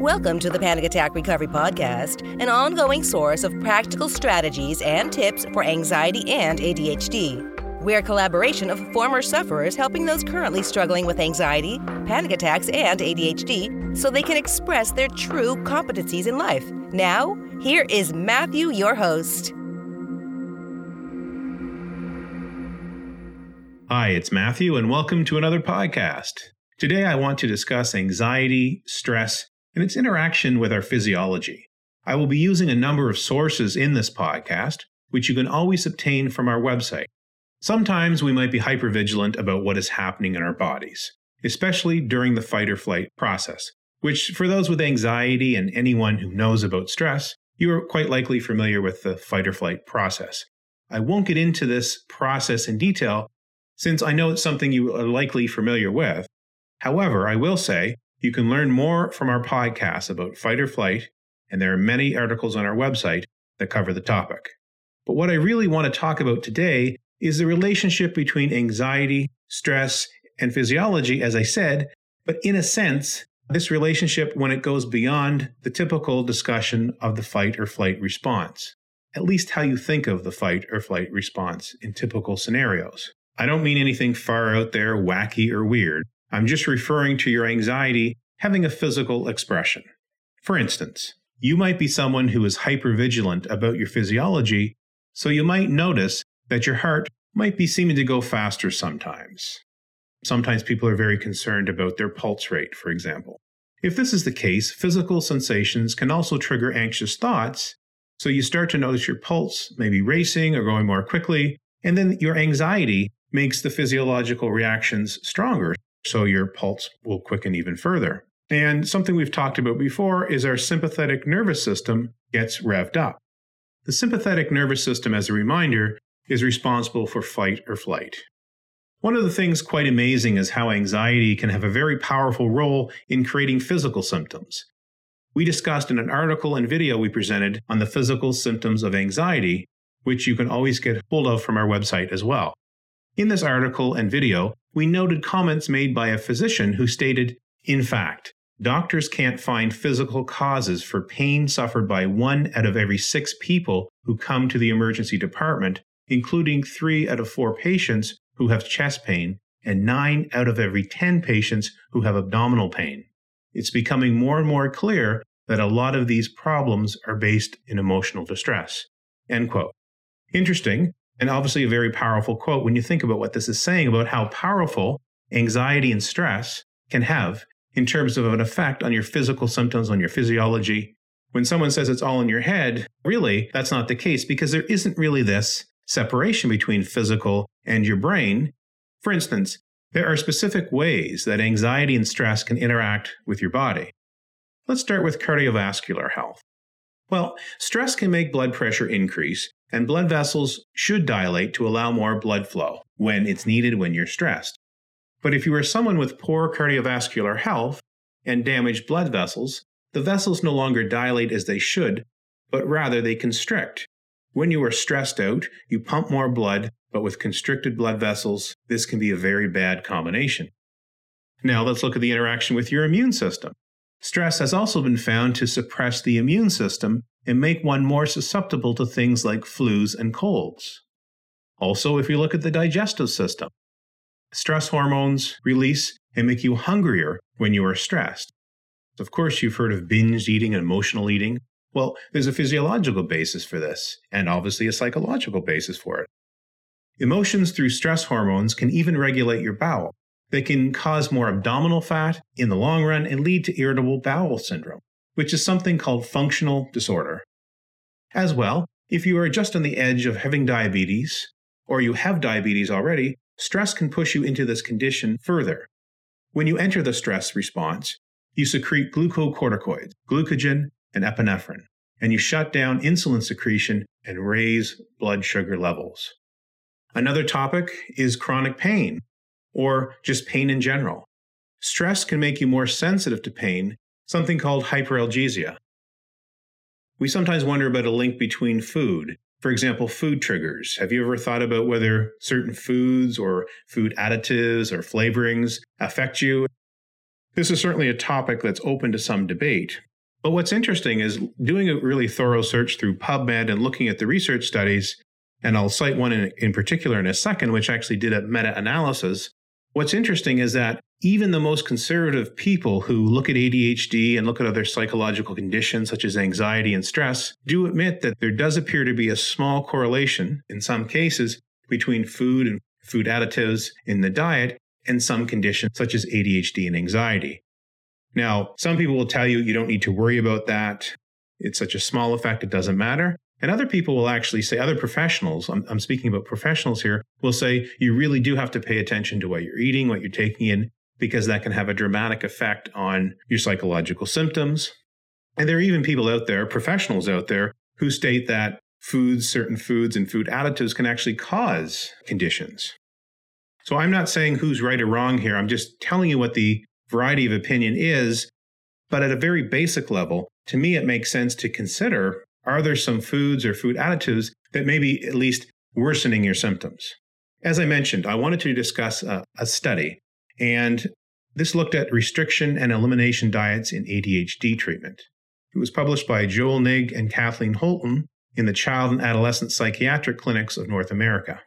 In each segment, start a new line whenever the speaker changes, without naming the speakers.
Welcome to the Panic Attack Recovery Podcast, an ongoing source of practical strategies and tips for anxiety and ADHD. We're a collaboration of former sufferers helping those currently struggling with anxiety, panic attacks, and ADHD so they can express their true competencies in life. Now, here is Matthew, your host.
Hi, it's Matthew, and welcome to another podcast. Today, I want to discuss anxiety, stress, and its interaction with our physiology. I will be using a number of sources in this podcast, which you can always obtain from our website. Sometimes we might be hypervigilant about what is happening in our bodies, especially during the fight or flight process, which, for those with anxiety and anyone who knows about stress, you are quite likely familiar with the fight or flight process. I won't get into this process in detail since I know it's something you are likely familiar with. However, I will say you can learn more from our podcast about fight or flight, and there are many articles on our website that cover the topic. But what I really want to talk about today is the relationship between anxiety, stress, and physiology, as I said, but in a sense, this relationship when it goes beyond the typical discussion of the fight or flight response, at least how you think of the fight or flight response in typical scenarios. I don't mean anything far out there, wacky, or weird. I'm just referring to your anxiety having a physical expression. For instance, you might be someone who is hypervigilant about your physiology, so you might notice that your heart might be seeming to go faster sometimes. Sometimes people are very concerned about their pulse rate, for example. If this is the case, physical sensations can also trigger anxious thoughts, so you start to notice your pulse may be racing or going more quickly, and then your anxiety makes the physiological reactions stronger so your pulse will quicken even further. And something we've talked about before is our sympathetic nervous system gets revved up. The sympathetic nervous system, as a reminder, is responsible for fight or flight. One of the things quite amazing is how anxiety can have a very powerful role in creating physical symptoms. We discussed in an article and video we presented on the physical symptoms of anxiety, which you can always get hold of from our website as well. In this article and video, we noted comments made by a physician who stated, in fact, doctors can't find physical causes for pain suffered by one out of every six people who come to the emergency department, including three out of four patients who have chest pain and nine out of every 10 patients who have abdominal pain. It's becoming more and more clear that a lot of these problems are based in emotional distress. End quote. Interesting, and obviously a very powerful quote when you think about what this is saying about how powerful anxiety and stress can have in terms of an effect on your physical symptoms, on your physiology. When someone says it's all in your head, really, that's not the case because there isn't really this separation between physical and your brain. For instance, there are specific ways that anxiety and stress can interact with your body. Let's start with cardiovascular health. Well, stress can make blood pressure increase, and blood vessels should dilate to allow more blood flow when it's needed when you're stressed. But if you are someone with poor cardiovascular health and damaged blood vessels, the vessels no longer dilate as they should, but rather they constrict. When you are stressed out, you pump more blood, but with constricted blood vessels, this can be a very bad combination. Now let's look at the interaction with your immune system. Stress has also been found to suppress the immune system and make one more susceptible to things like flus and colds. Also, if you look at the digestive system, stress hormones release and make you hungrier when you are stressed. Of course, you've heard of binge eating and emotional eating. Well, there's a physiological basis for this, and obviously a psychological basis for it. Emotions through stress hormones can even regulate your bowel. They can cause more abdominal fat in the long run and lead to irritable bowel syndrome which is something called functional disorder. As well, if you are just on the edge of having diabetes, or you have diabetes already, stress can push you into this condition further. When you enter the stress response, you secrete glucocorticoids, glucagon, and epinephrine, and you shut down insulin secretion and raise blood sugar levels. Another topic is chronic pain, or just pain in general. Stress can make you more sensitive to pain something called hyperalgesia. We sometimes wonder about a link between food. For example, food triggers. Have you ever thought about whether certain foods or food additives or flavorings affect you? This is certainly a topic that's open to some debate. But what's interesting is doing a really thorough search through PubMed and looking at the research studies, and I'll cite one in, in particular in a second, which actually did a meta analysis. What's interesting is that even the most conservative people who look at ADHD and look at other psychological conditions such as anxiety and stress do admit that there does appear to be a small correlation in some cases between food and food additives in the diet and some conditions such as ADHD and anxiety. Now, some people will tell you you don't need to worry about that. It's such a small effect, it doesn't matter. And other people will actually say, other professionals, I'm, I'm, speaking about professionals here, will say you really do have to pay attention to what you're eating, what you're taking in, because that can have a dramatic effect on your psychological symptoms. And there are even people out there, professionals out there, who state that foods, certain foods, and food additives can actually cause conditions. So I'm not saying who's right or wrong here. I'm just telling you what the variety of opinion is. But at a very basic level, to me, it makes sense to consider are there some foods or food additives that may be at least worsening your symptoms? As I mentioned, I wanted to discuss a, a study, and this looked at restriction and elimination diets in ADHD treatment. It was published by Joel Nigg and Kathleen Holton in the Child and Adolescent Psychiatric Clinics of North America.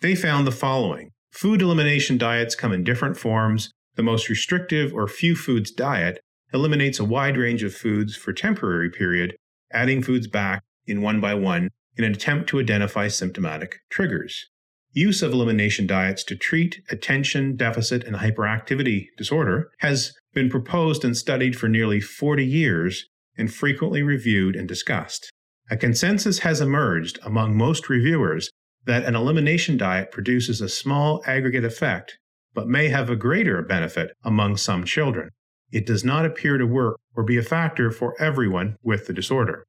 They found the following Food elimination diets come in different forms the most restrictive or few foods diet eliminates a wide range of foods for temporary period, adding foods back in one by one in an attempt to identify symptomatic triggers. Use of elimination diets to treat attention deficit and hyperactivity disorder has been proposed and studied for nearly 40 years and frequently reviewed and discussed. A consensus has emerged among most reviewers that an elimination diet produces a small aggregate effect but may have a greater benefit among some children. It does not appear to work or be a factor for everyone with the disorder.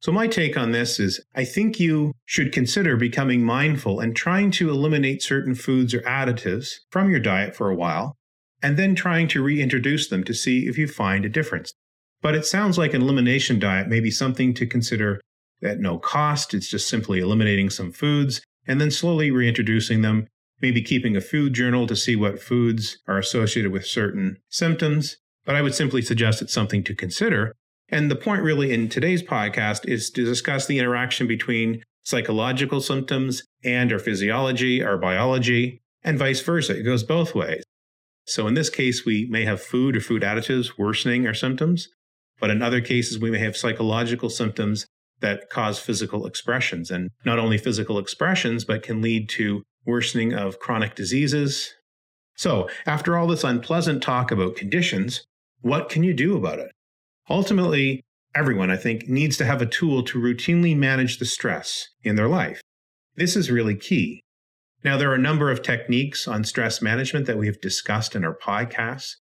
So, my take on this is I think you should consider becoming mindful and trying to eliminate certain foods or additives from your diet for a while, and then trying to reintroduce them to see if you find a difference. But it sounds like an elimination diet may be something to consider at no cost. It's just simply eliminating some foods and then slowly reintroducing them maybe keeping a food journal to see what foods are associated with certain symptoms. But I would simply suggest it's something to consider. And the point really in today's podcast is to discuss the interaction between psychological symptoms and our physiology, our biology, and vice versa. It goes both ways. So in this case, we may have food or food additives worsening our symptoms, but in other cases, we may have psychological symptoms that cause physical expressions and not only physical expressions, but can lead to worsening of chronic diseases. So, after all this unpleasant talk about conditions, what can you do about it? Ultimately, everyone, I think, needs to have a tool to routinely manage the stress in their life. This is really key. Now, there are a number of techniques on stress management that we have discussed in our podcasts.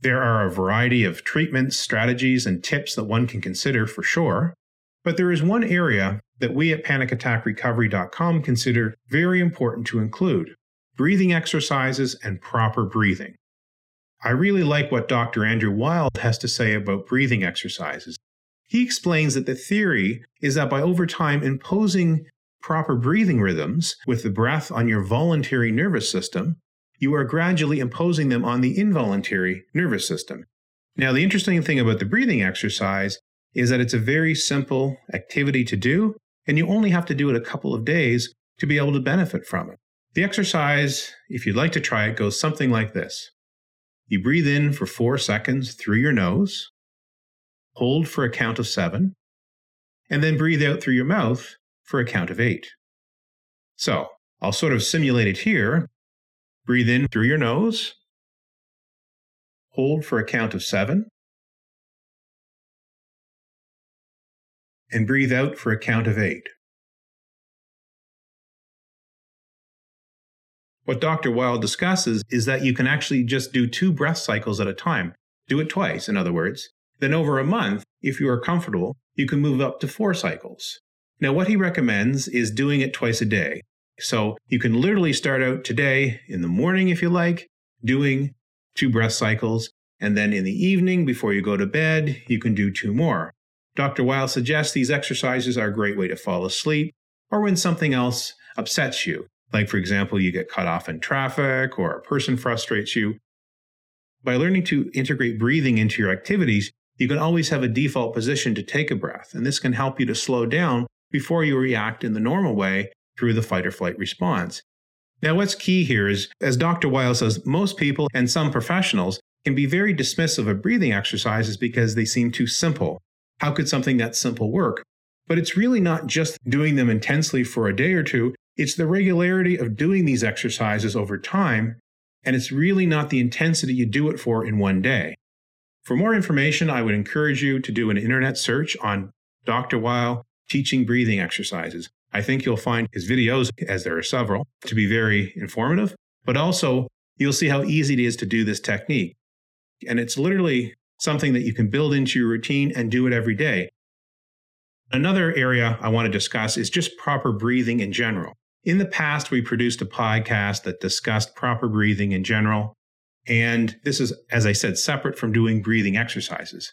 There are a variety of treatments, strategies, and tips that one can consider for sure. But there is one area that we at panicattackrecovery.com consider very important to include breathing exercises and proper breathing. I really like what Dr. Andrew Weil has to say about breathing exercises. He explains that the theory is that by over time imposing proper breathing rhythms with the breath on your voluntary nervous system, you are gradually imposing them on the involuntary nervous system. Now, the interesting thing about the breathing exercise is that it's a very simple activity to do, and you only have to do it a couple of days to be able to benefit from it. The exercise, if you'd like to try it, goes something like this You breathe in for four seconds through your nose, hold for a count of seven, and then breathe out through your mouth for a count of eight. So I'll sort of simulate it here. Breathe in through your nose, hold for a count of seven, and breathe out for a count of eight. What Dr. Weil discusses is that you can actually just do two breath cycles at a time. Do it twice, in other words. Then, over a month, if you are comfortable, you can move up to four cycles. Now, what he recommends is doing it twice a day. So you can literally start out today in the morning, if you like, doing two breath cycles. And then in the evening, before you go to bed, you can do two more. Dr. Weil suggests these exercises are a great way to fall asleep or when something else upsets you. Like, for example, you get cut off in traffic or a person frustrates you. By learning to integrate breathing into your activities, you can always have a default position to take a breath, and this can help you to slow down before you react in the normal way through the fight or flight response. Now, what's key here is, as Dr. Weil says, most people and some professionals can be very dismissive of breathing exercises because they seem too simple. How could something that simple work? But it's really not just doing them intensely for a day or two, it's the regularity of doing these exercises over time, and it's really not the intensity you do it for in one day. For more information, I would encourage you to do an internet search on Dr. Weil teaching breathing exercises. I think you'll find his videos, as there are several, to be very informative, but also you'll see how easy it is to do this technique. And it's literally something that you can build into your routine and do it every day. Another area I want to discuss is just proper breathing in general. In the past, we produced a podcast that discussed proper breathing in general. And this is, as I said, separate from doing breathing exercises.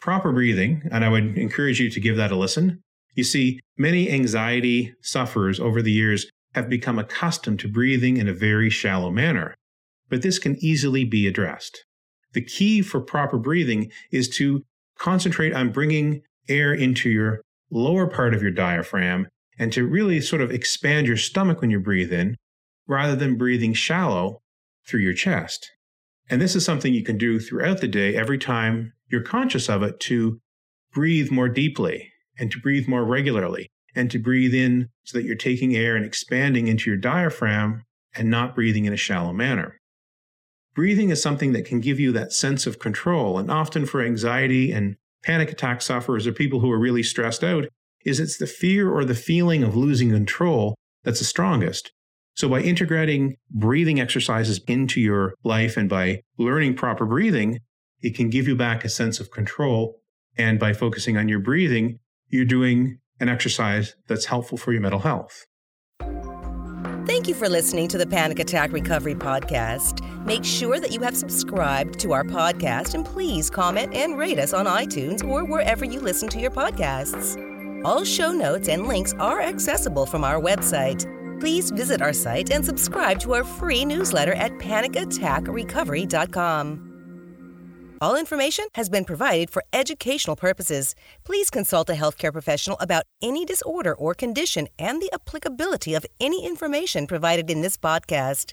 Proper breathing, and I would encourage you to give that a listen. You see, many anxiety sufferers over the years have become accustomed to breathing in a very shallow manner, but this can easily be addressed. The key for proper breathing is to concentrate on bringing air into your lower part of your diaphragm and to really sort of expand your stomach when you breathe in rather than breathing shallow through your chest. And this is something you can do throughout the day every time you're conscious of it to breathe more deeply and to breathe more regularly and to breathe in so that you're taking air and expanding into your diaphragm and not breathing in a shallow manner. Breathing is something that can give you that sense of control. And often for anxiety and panic attack sufferers or people who are really stressed out, is it's the fear or the feeling of losing control that's the strongest. So by integrating breathing exercises into your life and by learning proper breathing, it can give you back a sense of control. And by focusing on your breathing, you're doing an exercise that's helpful for your mental health.
Thank you for listening to the Panic Attack Recovery Podcast. Make sure that you have subscribed to our podcast and please comment and rate us on iTunes or wherever you listen to your podcasts. All show notes and links are accessible from our website. Please visit our site and subscribe to our free newsletter at panicattackrecovery.com. All information has been provided for educational purposes. Please consult a healthcare professional about any disorder or condition and the applicability of any information provided in this podcast.